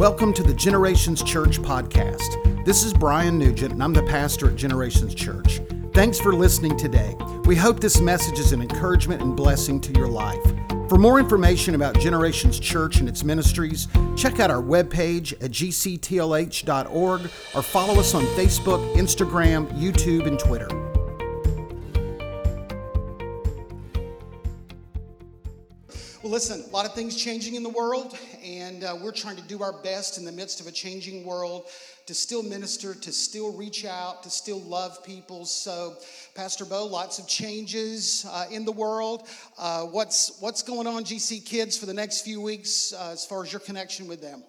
Welcome to the Generations Church podcast. This is Brian Neugent, and I'm the pastor at Generations Church. Thanks for listening today. We hope this message is an encouragement and blessing to your life. For more information about Generations Church and its ministries, check out our webpage at gctlh.org or follow us on Facebook, Instagram, YouTube, and Twitter. Well, listen, a lot of things changing in the world, and uh, we're trying to do our best in the midst of a changing world to still minister, to still reach out, to still love people. So, Pastor Bo, lots of changes uh, in the world. Uh, what's what's going on, GC Kids, for the next few weeks uh, as far as your connection with them?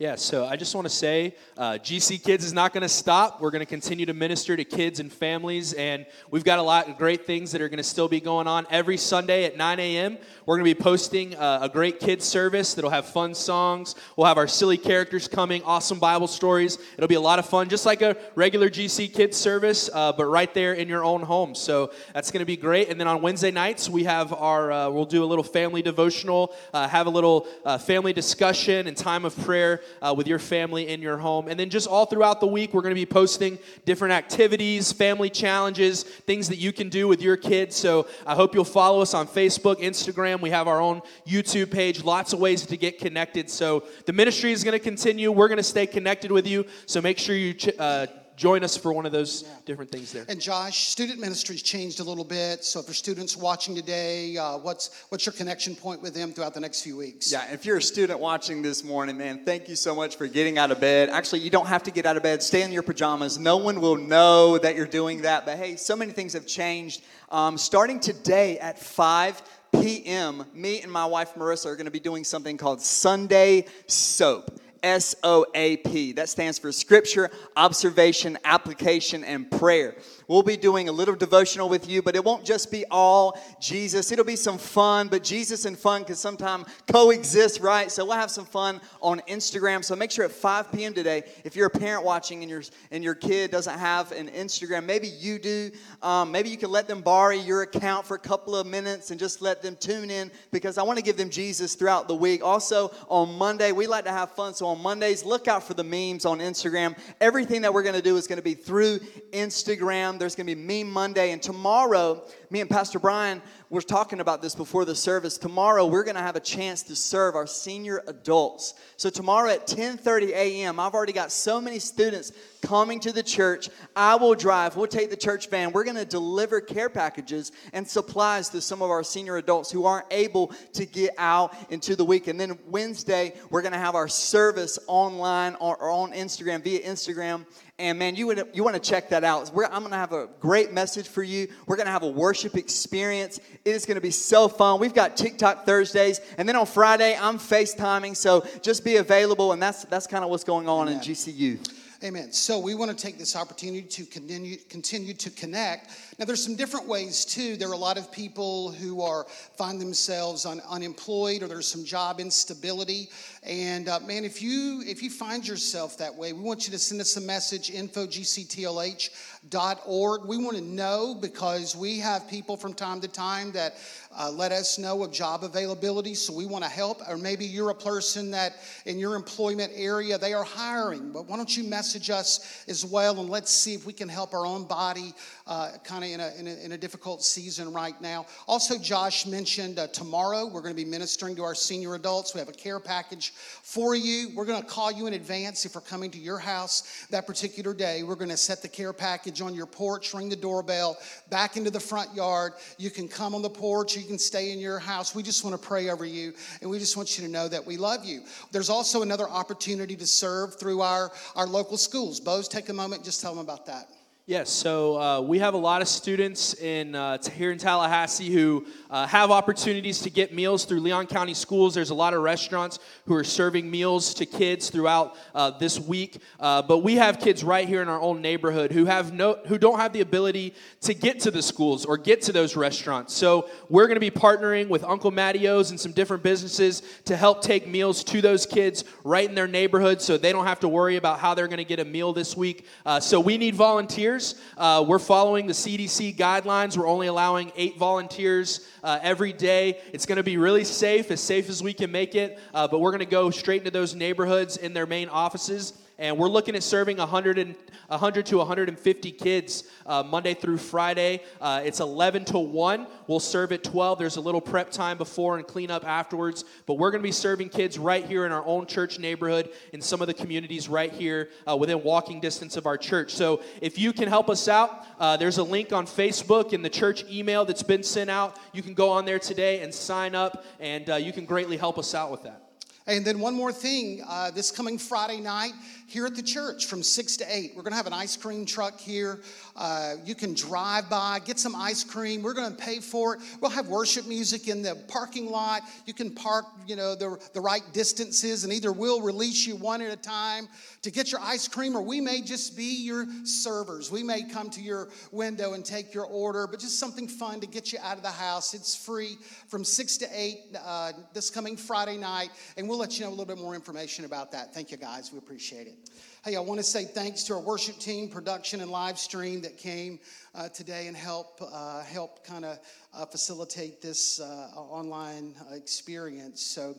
Yeah, so I just want to say uh, GC Kids is not going to stop. We're going to continue to minister to kids and families, and we've got a lot of great things that are going to still be going on. Every Sunday at 9 a.m., we're going to be posting uh, a great kids service that'll have fun songs. We'll have our silly characters coming, awesome Bible stories. It'll be a lot of fun, just like a regular GC Kids service, uh, but right there in your own home. So that's going to be great. And then on Wednesday nights, we have our, uh, we'll do a little family devotional, uh, have a little uh, family discussion and time of prayer uh, with your family in your home. And then just all throughout the week, we're going to be posting different activities, family challenges, things that you can do with your kids. So I hope you'll follow us on Facebook, Instagram. We have our own YouTube page, lots of ways to get connected. So the ministry is going to continue. We're going to stay connected with you. So make sure you. Uh, join us for one of those yeah. different things there. And Josh, student ministry's changed a little bit. So if there's students watching today, uh, what's what's your connection point with them throughout the next few weeks? Yeah, if you're a student watching this morning, man, thank you so much for getting out of bed. Actually, you don't have to get out of bed. Stay in your pajamas. No one will know that you're doing that. But hey, so many things have changed. Um, starting today at 5 p.m., me and my wife Marissa are going to be doing something called Sunday Soap. S O A P. That stands for Scripture, Observation, Application, and Prayer. We'll be doing a little devotional with you, but it won't just be all Jesus. It'll be some fun, but Jesus and fun can sometimes coexist, right? So we'll have some fun on Instagram. So make sure at 5 p.m. today, if you're a parent watching and your, and your kid doesn't have an Instagram, maybe you do. Um, maybe you can let them borrow your account for a couple of minutes and just let them tune in because I want to give them Jesus throughout the week. Also, on Monday, we like to have fun. So on Mondays, look out for the memes on Instagram. Everything that we're going to do is going to be through Instagram. There's going to be Meme Monday. And tomorrow, me and Pastor Brian were talking about this before the service. Tomorrow, we're going to have a chance to serve our senior adults. So tomorrow at 10:30 a.m., I've already got so many students coming to the church. I will drive. We'll take the church van. We're going to deliver care packages and supplies to some of our senior adults who aren't able to get out into the week. And then Wednesday, we're going to have our service online or on Instagram via Instagram and man, you, would, you want to check that out. We're, I'm going to have a great message for you. We're going to have a worship experience. It is going to be so fun. We've got TikTok Thursdays. And then on Friday, I'm FaceTiming. So just be available. And that's, that's kind of what's going on Amen. in GCU. Amen. So we want to take this opportunity to continue, continue to connect. Now, there's some different ways too. There are a lot of people who are find themselves un, unemployed, or there's some job instability. And uh, man, if you if you find yourself that way, we want you to send us a message info.gctlh.org. We want to know because we have people from time to time that uh, let us know of job availability, so we want to help. Or maybe you're a person that in your employment area they are hiring, but why don't you message us as well and let's see if we can help our own body uh, kind of in a, in, in, a, difficult season right now. Also, Josh mentioned uh, tomorrow we're going to be ministering to our senior adults. We have a care package for you. We're going to call you in advance if we're coming to your house that particular day. We're going to set the care package on your porch, ring the doorbell, back into the front yard. You can come on the porch, you can stay in your house. We just want to pray over you, and we just want you to know that we love you. There's also another opportunity to serve through our, our local schools. Bose, take a moment, just tell them about that. Yes, so uh, we have a lot of students in uh, here in Tallahassee who uh, have opportunities to get meals through Leon County Schools. There's a lot of restaurants who are serving meals to kids throughout uh, this week. Uh, but we have kids right here in our own neighborhood who have no, who don't have the ability to get to the schools or get to those restaurants. So we're going to be partnering with Uncle Maddio's and some different businesses to help take meals to those kids right in their neighborhood, so they don't have to worry about how they're going to get a meal this week. Uh, so we need volunteers volunteers. Uh, we're following the CDC guidelines. We're only allowing eight volunteers uh, every day. It's going to be really safe, as safe as we can make it. Uh, but we're going to go straight into those neighborhoods in their main offices and we're looking at serving 100, and, 100 to 150 kids uh, Monday through Friday. Uh, it's 11 to 1. We'll serve at 12. There's a little prep time before and cleanup afterwards. But we're going to be serving kids right here in our own church neighborhood in some of the communities right here uh, within walking distance of our church. So if you can help us out, uh, there's a link on Facebook in the church email that's been sent out. You can go on there today and sign up, and uh, you can greatly help us out with that. And then one more thing, uh, this coming Friday night here at the church from 6 to 8, we're going to have an ice cream truck here. Uh, you can drive by, get some ice cream. We're going to pay for it. We'll have worship music in the parking lot. You can park, you know, the, the right distances, and either we'll release you one at a time to get your ice cream, or we may just be your servers. We may come to your window and take your order, but just something fun to get you out of the house. It's free from 6 to 8 uh, this coming Friday night, and we'll let you know a little bit more information about that. Thank you, guys. We appreciate it. Hey, I want to say thanks to our worship team, production, and live stream that came uh, today and help uh, help kind of uh, facilitate this uh, online uh, experience. So.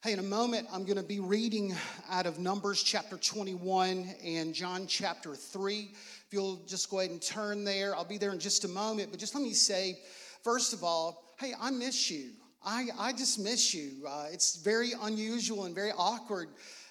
Hey, in a moment, I'm going to be reading out of Numbers chapter 21 and John chapter 3. If you'll just go ahead and turn there, I'll be there in just a moment. But just let me say, first of all, hey, I miss you. I, I just miss you. Uh, it's very unusual and very awkward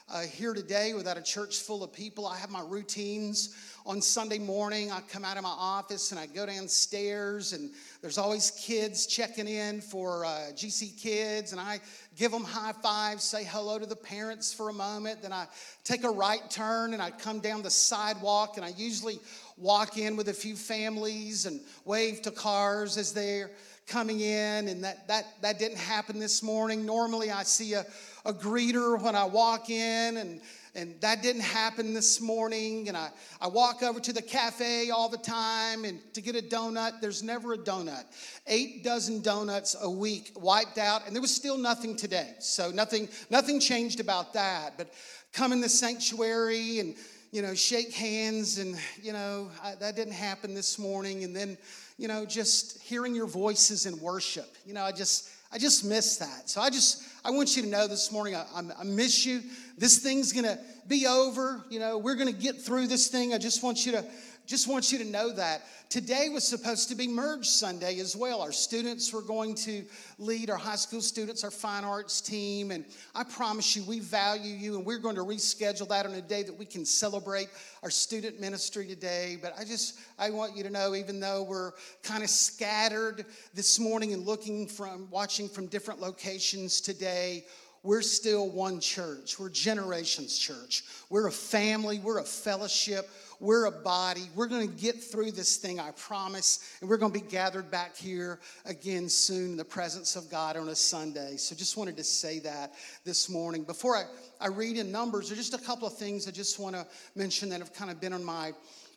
uh, here today without a church full of people. I have my routines on Sunday morning. I come out of my office and I go downstairs, and there's always kids checking in for uh, GC Kids, and I give them high fives, say hello to the parents for a moment. Then I take a right turn and I come down the sidewalk, and I usually walk in with a few families and wave to cars as they're coming in, and that, that, that didn't happen this morning. Normally, I see a a greeter when I walk in, and, and that didn't happen this morning. And I, I walk over to the cafe all the time and to get a donut. There's never a donut. Eight dozen donuts a week wiped out, and there was still nothing today. So nothing, nothing changed about that. But come in the sanctuary and you know shake hands, and you know I, that didn't happen this morning. And then you know just hearing your voices in worship. You know I just I just miss that. So I just, I want you to know this morning, I, I miss you. This thing's gonna be over. You know, we're gonna get through this thing. I just want you to, just want you to know that. Today was supposed to be Merge Sunday as well. Our students were going to lead, our high school students, our fine arts team. And I promise you, we value you, and we're going to reschedule that on a day that we can celebrate our student ministry today. But I just, I want you to know, even though we're kind of scattered this morning and looking from, watching from different locations today, we're still one church. We're Generations Church. We're a family, we're a fellowship. We're a body. We're going to get through this thing, I promise. And we're going to be gathered back here again soon in the presence of God on a Sunday. So just wanted to say that this morning. Before I, I read in Numbers, there's just a couple of things I just want to mention that have kind of been on my,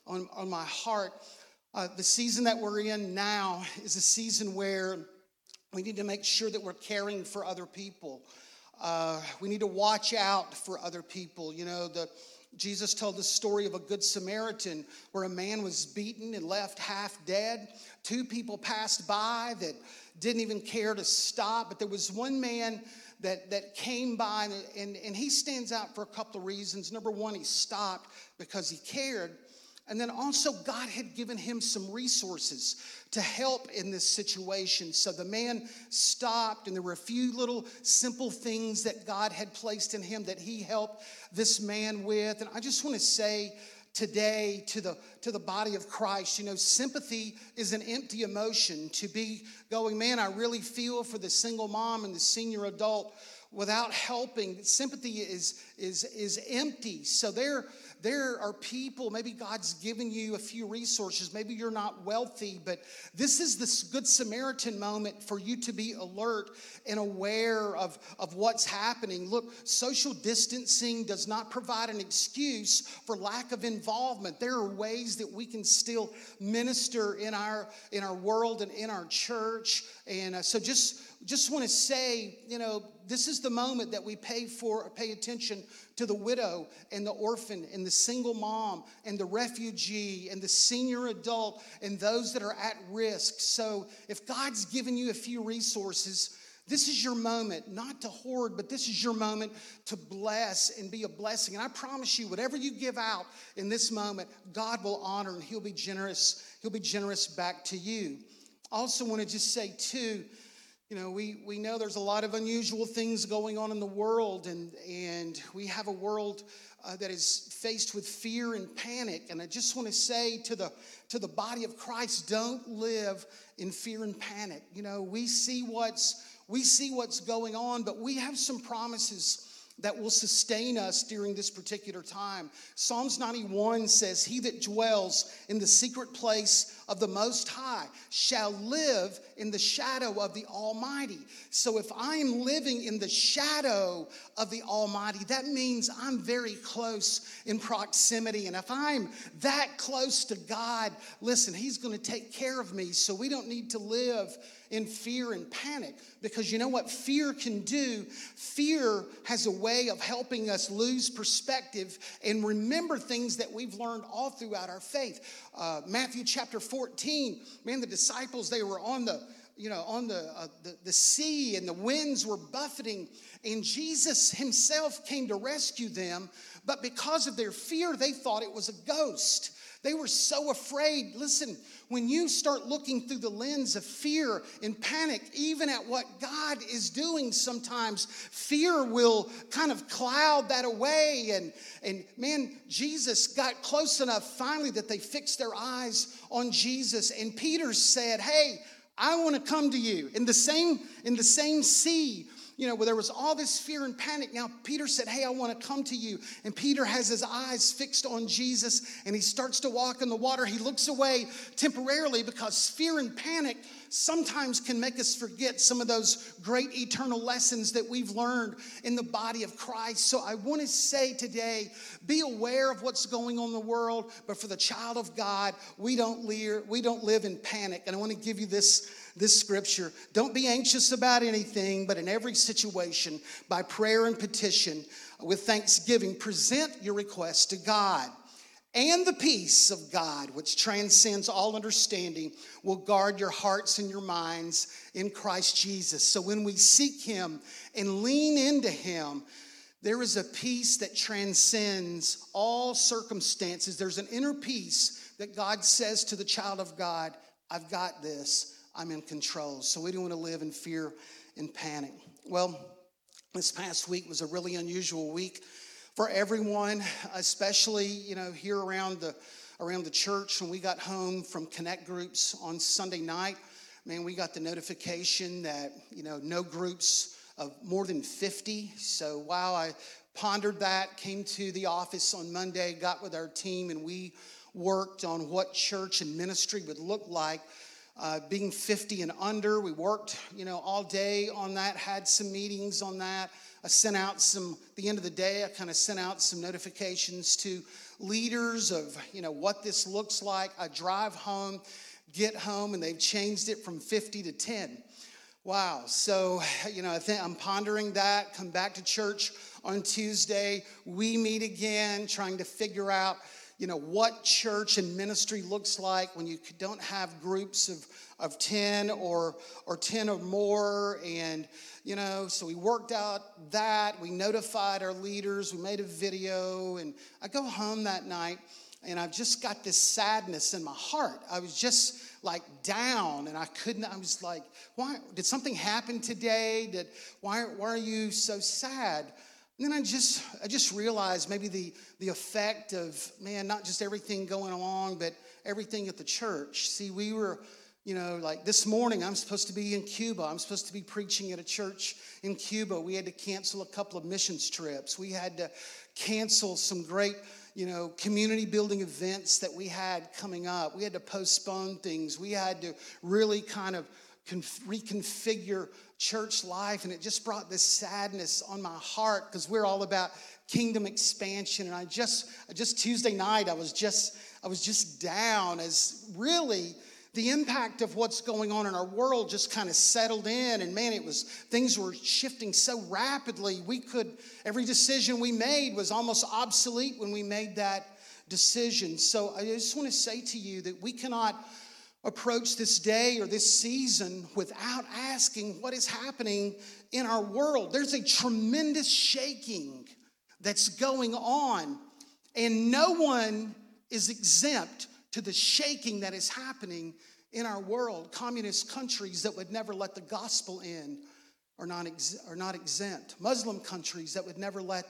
on, on my heart. Uh, the season that we're in now is a season where we need to make sure that we're caring for other people. Uh, we need to watch out for other people. You know, the Jesus told the story of a good Samaritan where a man was beaten and left half dead. Two people passed by that didn't even care to stop, but there was one man that, that came by, and, and, and he stands out for a couple of reasons. Number one, he stopped because he cared. And then also, God had given him some resources to help in this situation. So the man stopped, and there were a few little simple things that God had placed in him that he helped this man with. And I just want to say, today to the to the body of Christ. You know, sympathy is an empty emotion to be going, man, I really feel for the single mom and the senior adult without helping. Sympathy is is is empty. So there there are people, maybe God's given you a few resources, maybe you're not wealthy, but this is this Good Samaritan moment for you to be alert and aware of, of what's happening. Look, social distancing does not provide an excuse for lack of involvement. There are ways that we can still minister in our in our world and in our church. And uh, so just just want to say, you know, this is the moment that we pay for pay attention to the widow and the orphan and the single mom and the refugee and the senior adult and those that are at risk. So if God's given you a few resources, this is your moment, not to hoard, but this is your moment to bless and be a blessing. And I promise you, whatever you give out in this moment, God will honor and He'll be generous. He'll be generous back to you. Also want to just say, too, you know, we, we know there's a lot of unusual things going on in the world, and, and we have a world uh, that is faced with fear and panic. And I just want to say to the, to the body of Christ, don't live in fear and panic. You know, we see what's, we see what's going on, but we have some promises that will sustain us during this particular time. Psalms 91 says, He that dwells in the secret place of the Most High shall live in the shadow of the Almighty. So if I am living in the shadow of the Almighty, that means I'm very close in proximity. And if I'm that close to God, listen, He's going to take care of me. So we don't need to live in fear and panic because you know what fear can do? Fear has a way of helping us lose perspective and remember things that we've learned all throughout our faith. Uh, Matthew chapter 14, man, the disciples, they were on the you know, on the, uh, the, the sea and the winds were buffeting, and Jesus himself came to rescue them. But because of their fear, they thought it was a ghost. They were so afraid. Listen, when you start looking through the lens of fear and panic, even at what God is doing, sometimes fear will kind of cloud that away. And, and man, Jesus got close enough finally that they fixed their eyes on Jesus. And Peter said, Hey, I want to come to you in the same in the same sea you know, where there was all this fear and panic. Now, Peter said, Hey, I want to come to you. And Peter has his eyes fixed on Jesus and he starts to walk in the water. He looks away temporarily because fear and panic sometimes can make us forget some of those great eternal lessons that we've learned in the body of Christ. So I want to say today be aware of what's going on in the world, but for the child of God, we don't leer, we don't live in panic. And I want to give you this this scripture. Don't be anxious about anything, but in every situation, by prayer and petition, with thanksgiving, present your requests to God. And the peace of God, which transcends all understanding, will guard your hearts and your minds in Christ Jesus. So when we seek Him and lean into Him, there is a peace that transcends all circumstances. There's an inner peace that God says to the child of God, I've got this. I'm in control. So we don't want to live in fear and panic. Well, this past week was a really unusual week for everyone, especially you know here around the around the church. When we got home from Connect groups on Sunday night, man, we got the notification that you know no groups of more than 50. So while I pondered that, came to the office on Monday, got with our team, and we worked on what church and ministry would look like uh, being 50 and under. We worked, you know, all day on that, had some meetings on that. I sent out some, the end of the day, I kind of sent out some notifications to leaders of, you know, what this looks like. I drive home, get home, and they've changed it from 50 to 10. Wow. So, you know, I think I'm pondering that, come back to church on Tuesday. We meet again, trying to figure out you know, what church and ministry looks like when you don't have groups of, of 10 or, or 10 or more. And, you know, so we worked out that. We notified our leaders. We made a video. And I go home that night and I've just got this sadness in my heart. I was just like down and I couldn't, I was like, why, did something happen today? Did, why, why are you so sad? And then I just I just realized maybe the the effect of man, not just everything going along, but everything at the church. See, we were, you know, like this morning I'm supposed to be in Cuba. I'm supposed to be preaching at a church in Cuba. We had to cancel a couple of missions trips. We had to cancel some great you know, community building events that we had coming up. We had to postpone things. We had to really kind of reconfigure church life and it just brought this sadness on my heart because we're all about kingdom expansion. And i just just tuesday night i was just i was just down as really the impact of what's going on in our world just kind of settled in. And man it was things were shifting so rapidly. We could every decision we made was almost obsolete when we made that decision. So i just want to say to you that we cannot approach this day or this season without asking what is happening in our world there's a tremendous shaking that's going on and no one is exempt to the shaking that is happening in our world. Communist countries that would never let the gospel in are not, ex- are not exempt. Muslim countries that would never let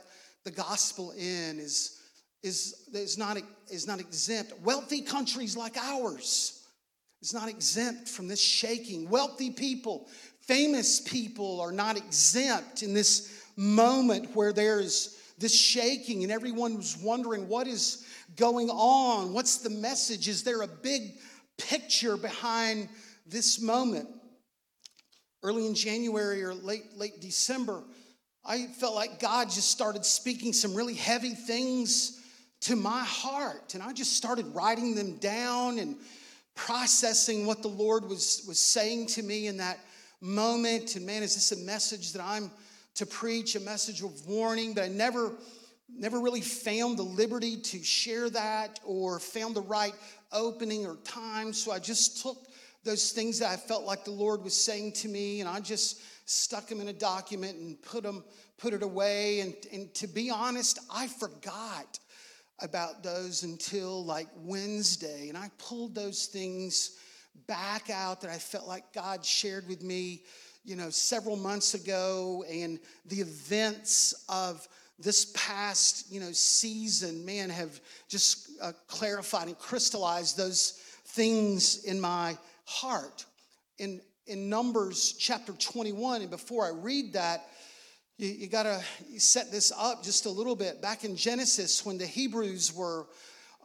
the gospel in is, is, is, not, is not exempt. Wealthy countries like ours is not exempt from this shaking. Wealthy people, famous people are not exempt in this moment where there is this shaking and everyone was wondering what is going on? What's the message? Is there a big picture behind this moment? Early in January or late, late December, I felt like God just started speaking some really heavy things to my heart. And I just started writing them down and processing what the Lord was, was saying to me in that moment. And man, is this a message that I'm to preach, a message of warning? But I never never really found the liberty to share that or found the right opening or time. So I just took those things that I felt like the Lord was saying to me and I just stuck them in a document and put them put it away and, and to be honest I forgot about those until like Wednesday and I pulled those things back out that I felt like God shared with me you know several months ago and the events of this past you know season man have just uh, clarified and crystallized those things in my heart. In in numbers chapter 21 and before i read that you, you got to set this up just a little bit. Back in genesis when the hebrews were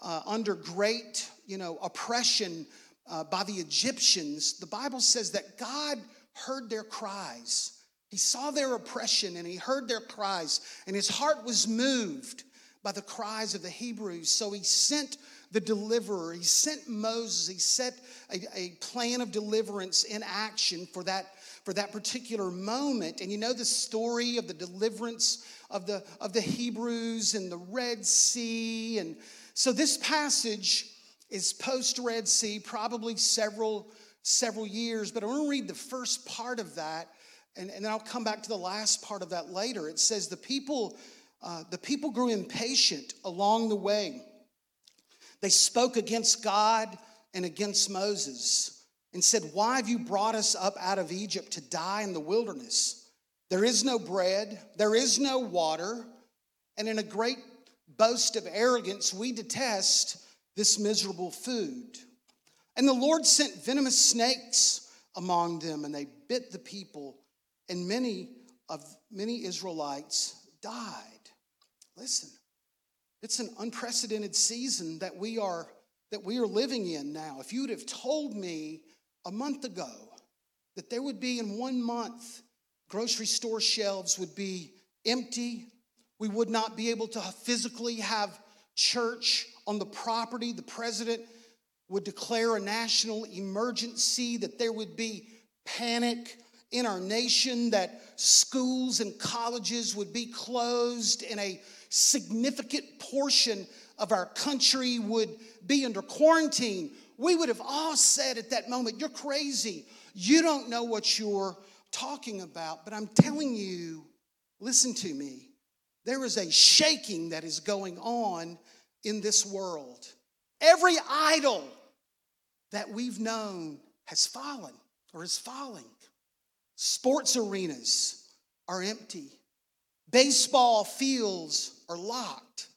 uh, under great you know oppression uh, by the egyptians the bible says that god heard their cries. He saw their oppression and he heard their cries, and his heart was moved by the cries of the Hebrews. So he sent the deliverer, he sent Moses, he set a, a plan of deliverance in action for that for that particular moment. And you know the story of the deliverance of the, of the Hebrews and the Red Sea. And so this passage is post Red Sea, probably several, several years, but I want to read the first part of that and, and then I'll come back to the last part of that later. It says the people, uh, the people grew impatient along the way. They spoke against God and against Moses and said, Why have you brought us up out of Egypt to die in the wilderness? There is no bread, there is no water, and in a great boast of arrogance, we detest this miserable food. And the Lord sent venomous snakes among them, and they bit the people and many of many Israelites died. Listen, it's an unprecedented season that we are that we are living in now. If you would have told me a month ago that there would be in one month grocery store shelves would be empty, we would not be able to physically have church on the property, the president would declare a national emergency, that there would be panic in our nation that schools and colleges would be closed and a significant portion of our country would be under quarantine, we would have all said at that moment, You're crazy. You don't know what you're talking about. But I'm telling you, listen to me. There is a shaking that is going on in this world. Every idol that we've known has fallen or is falling. Sports arenas are empty. Baseball fields are locked.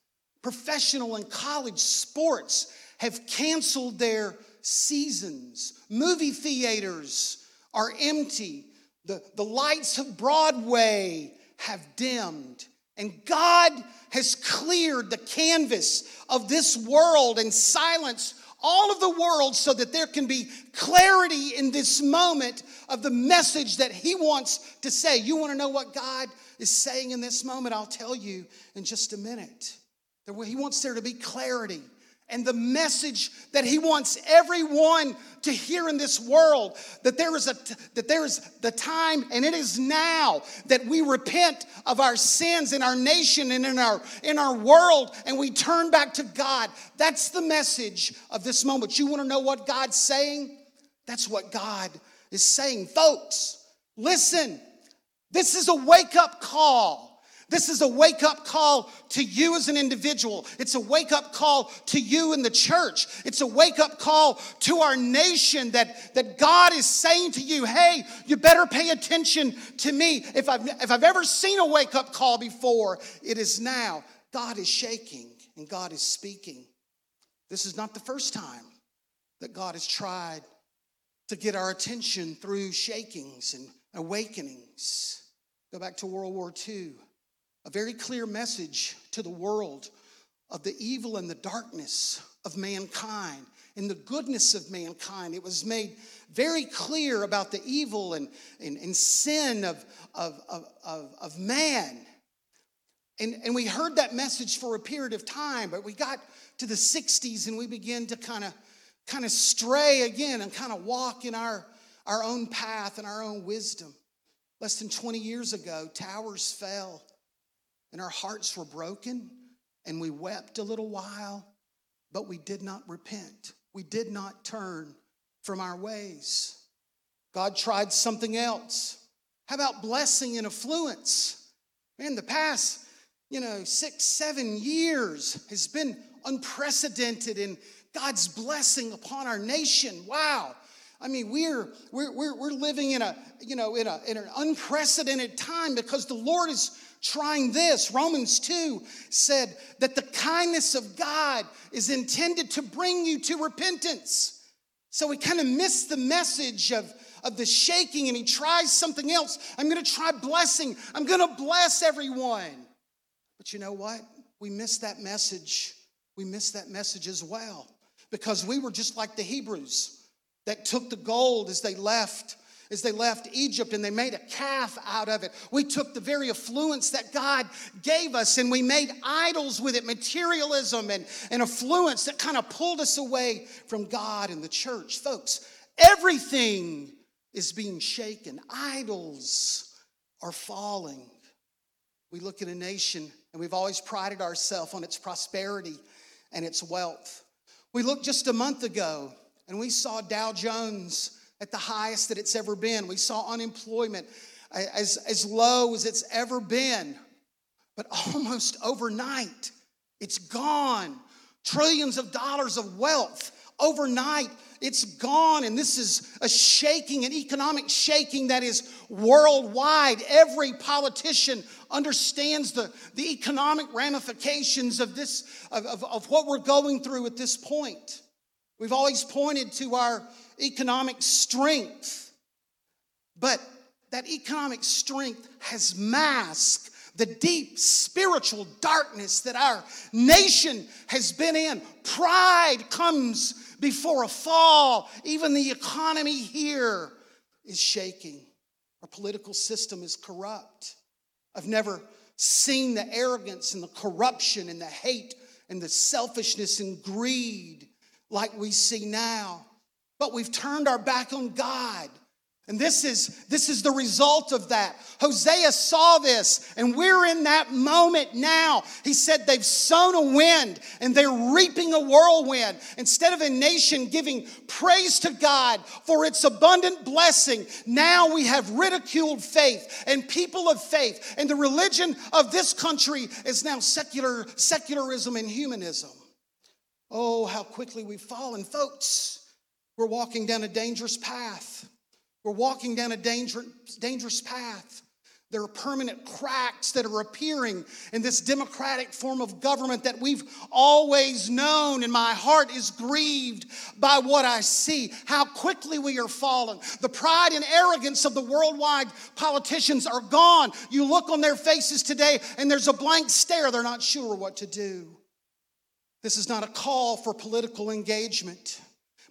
Professional and college sports have canceled their seasons. Movie theaters are empty. The, the lights of Broadway have dimmed. And God has cleared the canvas of this world and silenced all of the world so that there can be clarity in this moment of the message that He wants to say. You want to know what God is saying in this moment? I'll tell you in just a minute. He wants there to be clarity and the message that he wants everyone to hear in this world that there is a that there is the time and it is now that we repent of our sins in our nation and in our in our world and we turn back to God. That's the message of this moment. You want to know what God's saying? That's what God is saying. Folks listen. This is a wake up call this is a wake up call to you as an individual. It's a wake up call to you in the church. It's a wake up call to our nation that, that God is saying to you, hey, you better pay attention to me. If I've, if I've ever seen a wake up call before, it is now. God is shaking and God is speaking. This is not the first time that God has tried to get our attention through shakings and awakenings. Go back to World War II a very clear message to the world of the evil and the darkness of mankind and the goodness of mankind. It was made very clear about the evil and, and, and sin of, of, of, of, man. And, and we heard that message for a period of time, but we got to the 60s and we began to kind of kind of stray again and kind of walk in our, our own path and our own wisdom. Less than 20 years ago, towers fell and our hearts were broken, and we wept a little while, but we did not repent. We did not turn from our ways. God tried something else. How about blessing and affluence? Man, the past, you know, six, seven years has been unprecedented in God's blessing upon our nation. Wow. I mean, we're, we're, we're, we're living in a, you know, in, a, in an unprecedented time because the Lord is trying this. Romans 2 said that the kindness of God is intended to bring you to repentance. So we kind of miss the message of, of the shaking and he tries something else. I'm going to try blessing. I'm going to bless everyone. But you know what? We missed that message. We missed that message as well because we were just like the Hebrews that took the gold as they left as they left Egypt and they made a calf out of it. We took the very affluence that God gave us and we made idols with it, materialism and, and affluence that kind of pulled us away from God and the church. Folks, everything is being shaken, idols are falling. We look at a nation and we've always prided ourselves on its prosperity and its wealth. We looked just a month ago and we saw Dow Jones at the highest that it's ever been. We saw unemployment as, as low as it's ever been. But almost overnight, it's gone. Trillions of dollars of wealth. Overnight, it's gone. And this is a shaking, an economic shaking that is worldwide. Every politician understands the, the economic ramifications of this, of, of, of what we're going through at this point. We've always pointed to our economic strength. But that economic strength has masked the deep spiritual darkness that our nation has been in. Pride comes before a fall. Even the economy here is shaking. Our political system is corrupt. I've never seen the arrogance and the corruption and the hate and the selfishness and greed like we see now but we've turned our back on God. And this is, this is the result of that. Hosea saw this, and we're in that moment now. He said they've sown a wind and they're reaping a whirlwind. Instead of a nation giving praise to God for its abundant blessing, now we have ridiculed faith and people of faith. And the religion of this country is now secular, secularism and humanism. Oh, how quickly we've fallen, folks. We're walking down a dangerous path. We're walking down a danger, dangerous path. There are permanent cracks that are appearing in this democratic form of government that we've always known, and my heart is grieved by what I see, how quickly we are falling. The pride and arrogance of the worldwide politicians are gone. You look on their faces today, and there's a blank stare. They're not sure what to do. This is not a call for political engagement.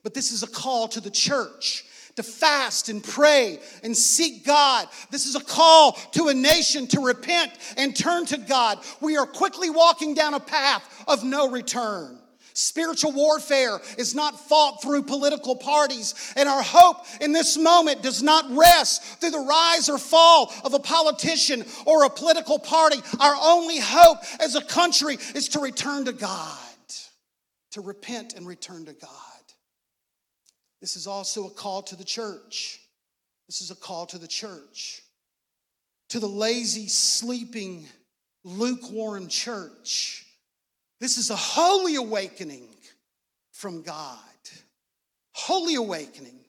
But this is a call to the church to fast and pray and seek God. This is a call to a nation to repent and turn to God. We are quickly walking down a path of no return. Spiritual warfare is not fought through political parties, and our hope in this moment does not rest through the rise or fall of a politician or a political party. Our only hope as a country is to return to God, to repent and return to God. This is also a call to the church. This is a call to the church, to the lazy, sleeping, lukewarm church. This is a holy awakening from God. Holy awakening.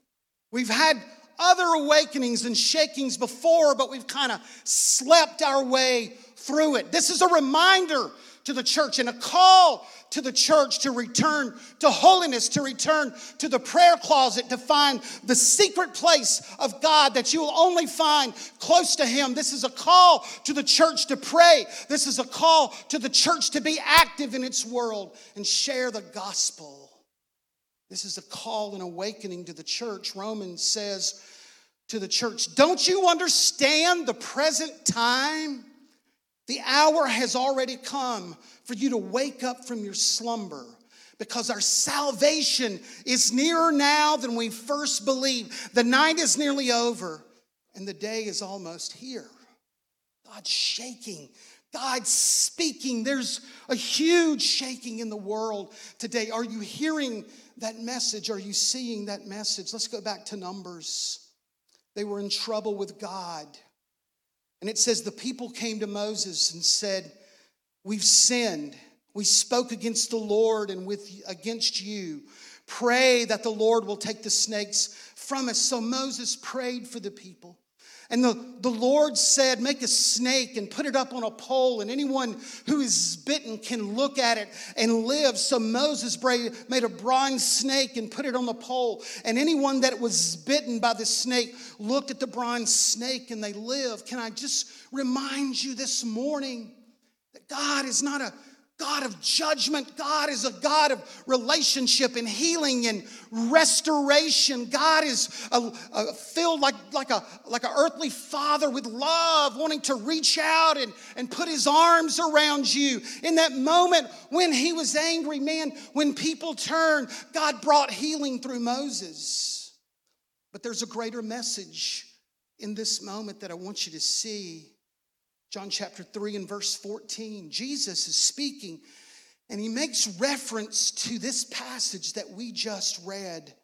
We've had other awakenings and shakings before, but we've kind of slept our way through it. This is a reminder to the church and a call to the church to return to holiness, to return to the prayer closet, to find the secret place of God that you will only find close to Him. This is a call to the church to pray. This is a call to the church to be active in its world and share the gospel. This is a call and awakening to the church. Romans says to the church, Don't you understand the present time? The hour has already come for you to wake up from your slumber because our salvation is nearer now than we first believed. The night is nearly over and the day is almost here. God's shaking. God's speaking. There's a huge shaking in the world today. Are you hearing that message? Are you seeing that message? Let's go back to Numbers. They were in trouble with God. And it says, The people came to Moses and said, We've sinned. We spoke against the Lord and with against you. Pray that the Lord will take the snakes from us. So Moses prayed for the people. And the, the Lord said, Make a snake and put it up on a pole, and anyone who is bitten can look at it and live. So Moses made a bronze snake and put it on the pole. And anyone that was bitten by the snake looked at the bronze snake and they lived. Can I just remind you this morning that God is not a God of judgment. God is a God of relationship and healing and restoration. God is a, a filled like, like, a, like an earthly father with love, wanting to reach out and, and put his arms around you. In that moment when he was angry, man, when people turned, God brought healing through Moses. But there's a greater message in this moment that I want you to see. John chapter 3 and verse 14. Jesus is speaking and he makes reference to this passage that we just read.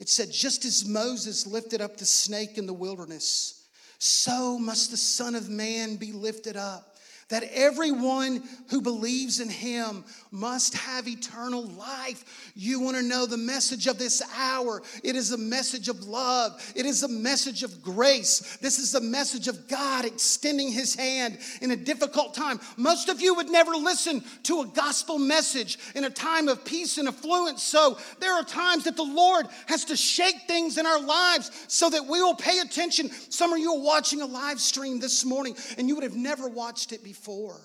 It said, Just as Moses lifted up the snake in the wilderness, so must the Son of Man be lifted up that everyone who believes in him must have eternal life. You want to know the message of this hour? It is a message of love, it is a message of grace. This is a message of God extending his hand in a difficult time. Most of you would never listen to a gospel message in a time of peace and affluence. So there are times that the Lord has to shake things in our lives so that we will pay attention. Some of you are watching a live stream this morning and you would have never watched it before.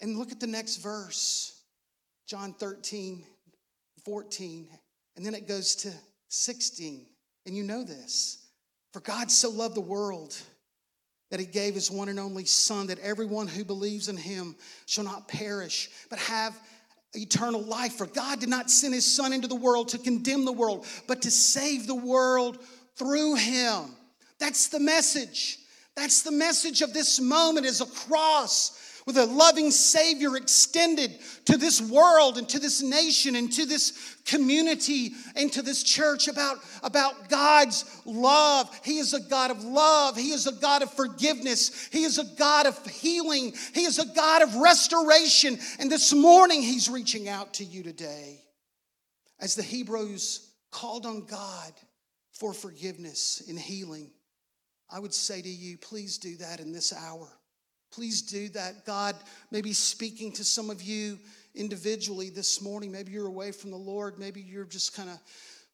And look at the next verse, John 13, 14. And then it goes to 16. And you know this. For God so loved the world that he gave his one and only Son, that everyone who believes in him shall not perish, but have eternal life. For God did not send his Son into the world to condemn the world, but to save the world through him. That's the message. That's the message of this moment is a cross with a loving Savior extended to this world and to this nation and to this community and to this church about, about God's love. He is a God of love. He is a God of forgiveness. He is a God of healing. He is a God of restoration. And this morning, He's reaching out to you today as the Hebrews called on God for forgiveness and healing. I would say to you, please do that in this hour. Please do that. God may be speaking to some of you individually this morning. Maybe you're away from the Lord. Maybe you're just kind of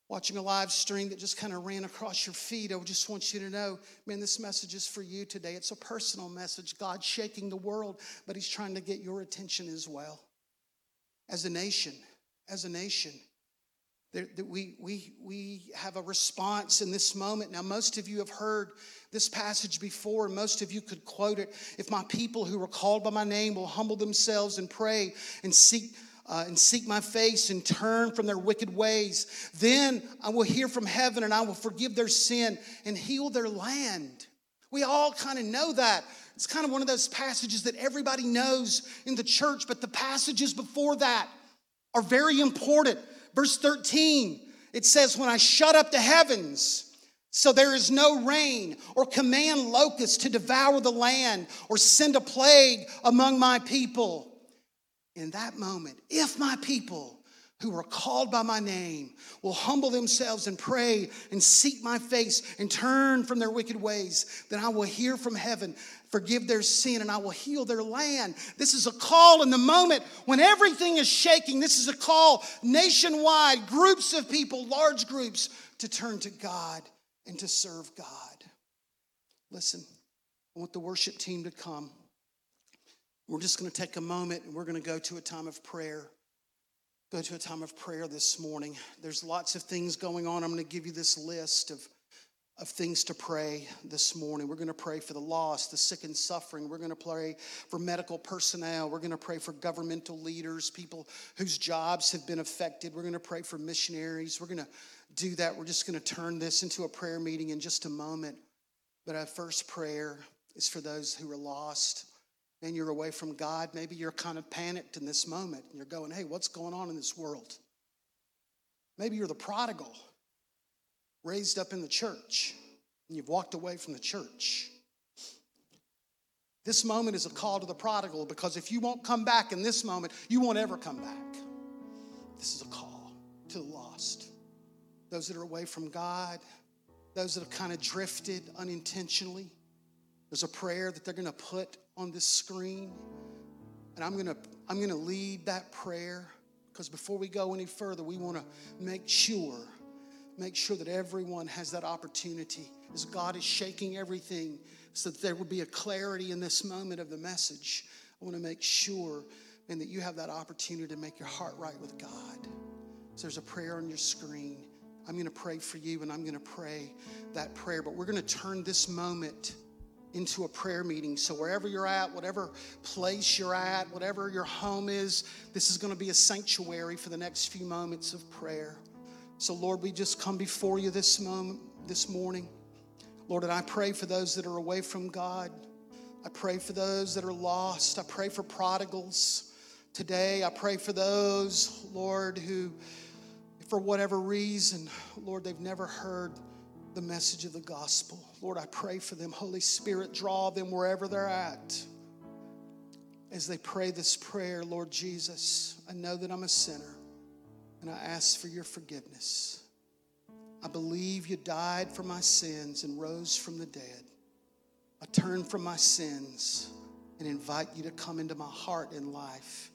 watching a live stream that just kind of ran across your feed. I just want you to know, man, this message is for you today. It's a personal message. God's shaking the world, but He's trying to get your attention as well. As a nation, as a nation, that we, we, we have a response in this moment. Now, most of you have heard this passage before, most of you could quote it. If my people who are called by my name will humble themselves and pray and seek uh, and seek my face and turn from their wicked ways. Then I will hear from heaven and I will forgive their sin and heal their land. We all kind of know that. It's kind of one of those passages that everybody knows in the church, but the passages before that are very important. Verse 13, it says, When I shut up the heavens, so there is no rain, or command locusts to devour the land, or send a plague among my people. In that moment, if my people who are called by my name will humble themselves and pray and seek my face and turn from their wicked ways, then I will hear from heaven, forgive their sin, and I will heal their land. This is a call in the moment when everything is shaking. This is a call nationwide, groups of people, large groups, to turn to God and to serve God. Listen, I want the worship team to come. We're just going to take a moment and we're going to go to a time of prayer. Go to a time of prayer this morning. There's lots of things going on. I'm going to give you this list of, of things to pray this morning. We're going to pray for the lost, the sick and suffering. We're going to pray for medical personnel. We're going to pray for governmental leaders, people whose jobs have been affected. We're going to pray for missionaries. We're going to do that. We're just going to turn this into a prayer meeting in just a moment. But our first prayer is for those who are lost and you're away from God, maybe you're kind of panicked in this moment. And you're going, hey, what's going on in this world? Maybe you're the prodigal, raised up in the church, and you've walked away from the church. This moment is a call to the prodigal because if you won't come back in this moment, you won't ever come back. This is a call to the lost. Those that are away from God, those that have kind of drifted unintentionally. There's a prayer that they're going to put on this screen. And I'm going to I'm going to lead that prayer because before we go any further, we want to make sure make sure that everyone has that opportunity as God is shaking everything so that there will be a clarity in this moment of the message. I want to make sure and that you have that opportunity to make your heart right with God. So there's a prayer on your screen. I'm going to pray for you and I'm going to pray that prayer, but we're going to turn this moment into a prayer meeting. So, wherever you're at, whatever place you're at, whatever your home is, this is going to be a sanctuary for the next few moments of prayer. So, Lord, we just come before you this moment, this morning. Lord, and I pray for those that are away from God. I pray for those that are lost. I pray for prodigals today. I pray for those, Lord, who, for whatever reason, Lord, they've never heard the message of the gospel. Lord, I pray for them. Holy Spirit, draw them wherever they're at. As they pray this prayer, Lord Jesus, I know that I'm a sinner and I ask for your forgiveness. I believe you died for my sins and rose from the dead. I turn from my sins and invite you to come into my heart and life.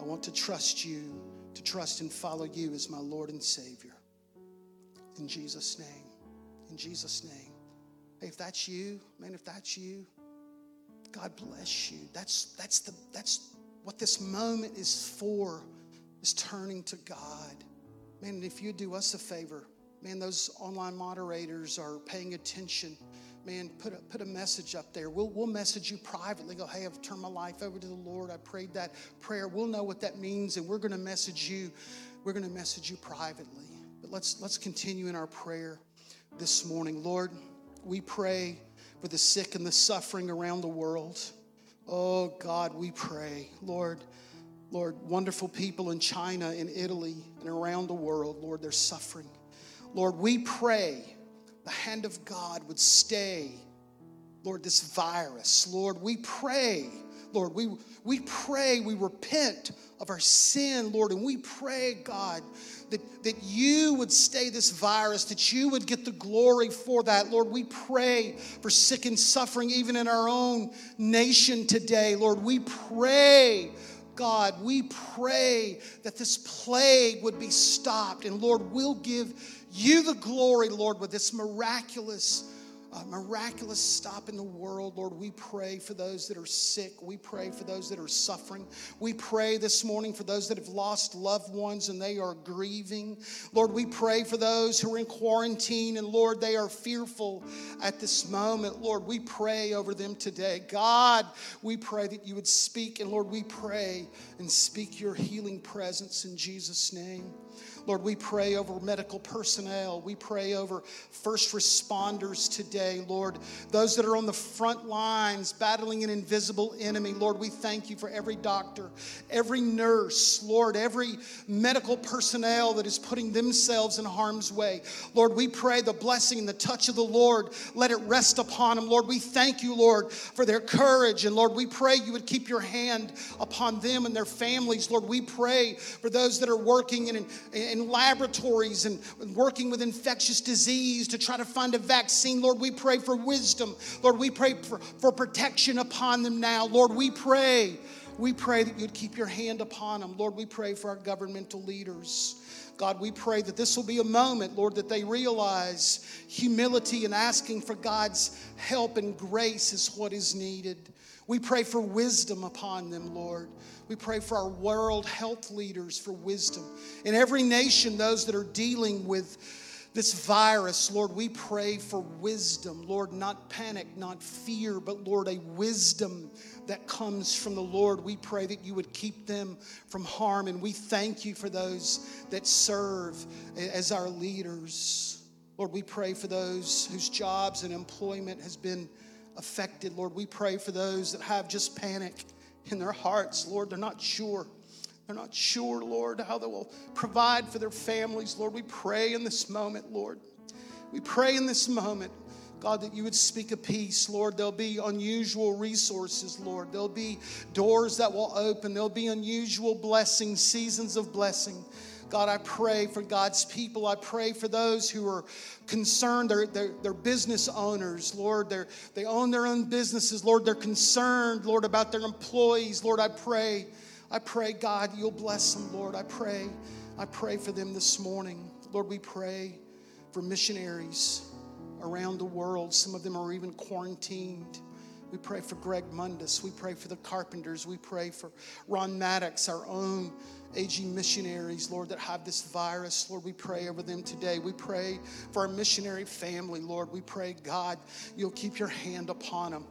I want to trust you, to trust and follow you as my Lord and Savior. In Jesus' name in Jesus' name. Hey, if that's you, man, if that's you, God bless you. That's that's the that's what this moment is for, is turning to God. Man, if you do us a favor, man, those online moderators are paying attention. Man, put a, put a message up there. We'll, we'll message you privately. Go, hey, I've turned my life over to the Lord. I prayed that prayer. We'll know what that means, and we're going to message you. We're going to message you privately. But let's let's continue in our prayer this morning. Lord, we pray for the sick and the suffering around the world. Oh God, we pray. Lord, Lord, wonderful people in China, in Italy, and around the world, Lord, they're suffering. Lord, we pray the hand of God would stay, Lord, this virus. Lord, we pray, Lord, we, we pray, we repent of our sin, Lord, and we pray, God, that, that you would stay this virus, that you would get the glory for that. Lord, we pray for sick and suffering even in our own nation today. Lord, we pray. God, we pray that this plague would be stopped. And Lord, we'll give you the glory, Lord, with this miraculous a miraculous stop in the world. Lord, we pray for those that are sick. We pray for those that are suffering. We pray this morning for those that have lost loved ones and they are grieving. Lord, we pray for those who are in quarantine and Lord, they are fearful at this moment. Lord, we pray over them today. God, we pray that you would speak and Lord, we pray and speak your healing presence in Jesus' name. Lord, we pray over medical personnel. We pray over first responders today, Lord. Those that are on the front lines battling an invisible enemy, Lord, we thank you for every doctor, every nurse, Lord, every medical personnel that is putting themselves in harm's way. Lord, we pray the blessing and the touch of the Lord, let it rest upon them. Lord, we thank you, Lord, for their courage. And Lord, we pray you would keep your hand upon them and their families. Lord, we pray for those that are working in, in in laboratories and working with infectious disease to try to find a vaccine. Lord, we pray for wisdom. Lord, we pray for, for protection upon them now. Lord, we pray. We pray that you'd keep your hand upon them. Lord, we pray for our governmental leaders. God, we pray that this will be a moment, Lord, that they realize humility and asking for God's help and grace is what is needed. We pray for wisdom upon them, Lord. We pray for our world health leaders for wisdom. In every nation, those that are dealing with this virus, Lord, we pray for wisdom. Lord, not panic, not fear, but Lord, a wisdom that comes from the Lord. We pray that you would keep them from harm. And we thank you for those that serve as our leaders. Lord, we pray for those whose jobs and employment has been affected. Lord, we pray for those that have just panic in their hearts, Lord. They're not sure. They're not sure, Lord, how they will provide for their families. Lord, we pray in this moment, Lord. We pray in this moment, God, that you would speak a peace, Lord. There'll be unusual resources, Lord. There'll be doors that will open. There'll be unusual blessings, seasons of blessing. God, I pray for God's people. I pray for those who are concerned. They're, they're, they're business owners, Lord. They're, they own their own businesses, Lord. They're concerned, Lord, about their employees. Lord, I pray. I pray, God, you'll bless them, Lord. I pray. I pray for them this morning. Lord, we pray for missionaries around the world. Some of them are even quarantined. We pray for Greg Mundus. We pray for the carpenters. We pray for Ron Maddox, our own aging missionaries, Lord, that have this virus. Lord, we pray over them today. We pray for our missionary family, Lord. We pray, God, you'll keep your hand upon them.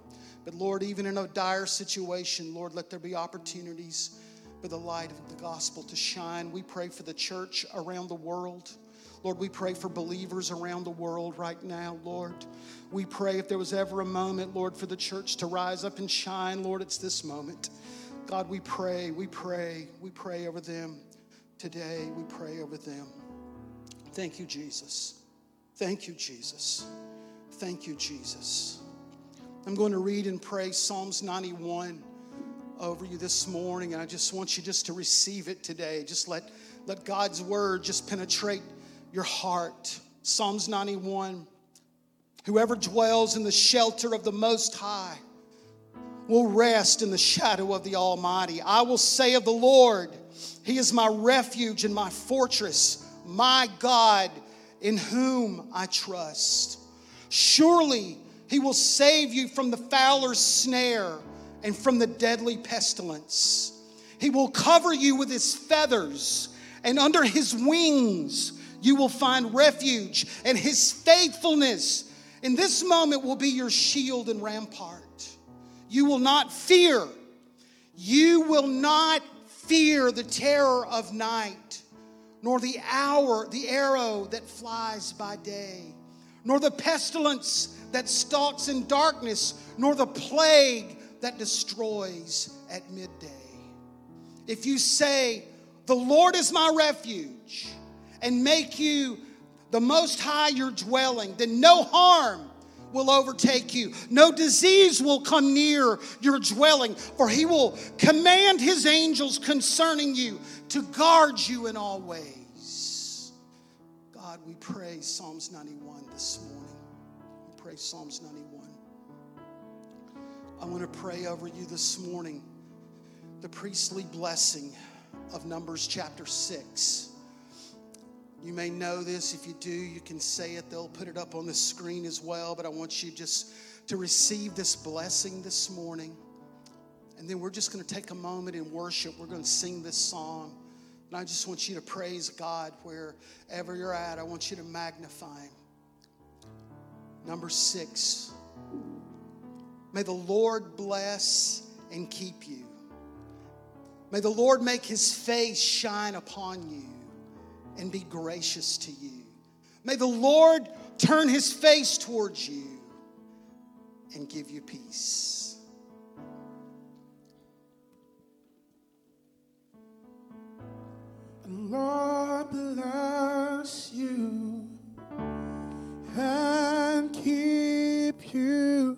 But Lord, even in a dire situation, Lord, let there be opportunities for the light of the gospel to shine. We pray for the church around the world. Lord, we pray for believers around the world right now, Lord. We pray if there was ever a moment, Lord, for the church to rise up and shine, Lord, it's this moment. God, we pray, we pray, we pray over them today. We pray over them. Thank you, Jesus. Thank you, Jesus. Thank you, Jesus. I'm going to read and pray Psalms 91 over you this morning, and I just want you just to receive it today. Just let, let God's word just penetrate your heart. Psalms 91 Whoever dwells in the shelter of the Most High will rest in the shadow of the Almighty. I will say of the Lord, He is my refuge and my fortress, my God in whom I trust. Surely He will save you from the fowler's snare and from the deadly pestilence. He will cover you with His feathers, and under His wings you will find refuge, and His faithfulness in this moment will be your shield and rampart. You will not fear. You will not fear the terror of night, nor the hour, the arrow that flies by day, nor the pestilence that stalks in darkness, nor the plague that destroys at midday. If you say, The Lord is my refuge, and make you the most high your dwelling, then no harm will overtake you. No disease will come near your dwelling, for he will command his angels concerning you to guard you in all ways. God, we pray Psalms 91 this morning. We pray Psalms 91. I want to pray over you this morning the priestly blessing of Numbers chapter 6. You may know this. If you do, you can say it. They'll put it up on the screen as well. But I want you just to receive this blessing this morning. And then we're just going to take a moment in worship. We're going to sing this song. And I just want you to praise God wherever you're at. I want you to magnify Him. Number six, may the Lord bless and keep you. May the Lord make His face shine upon you and be gracious to you. May the Lord turn His face towards you and give you peace. The Lord bless you and keep you.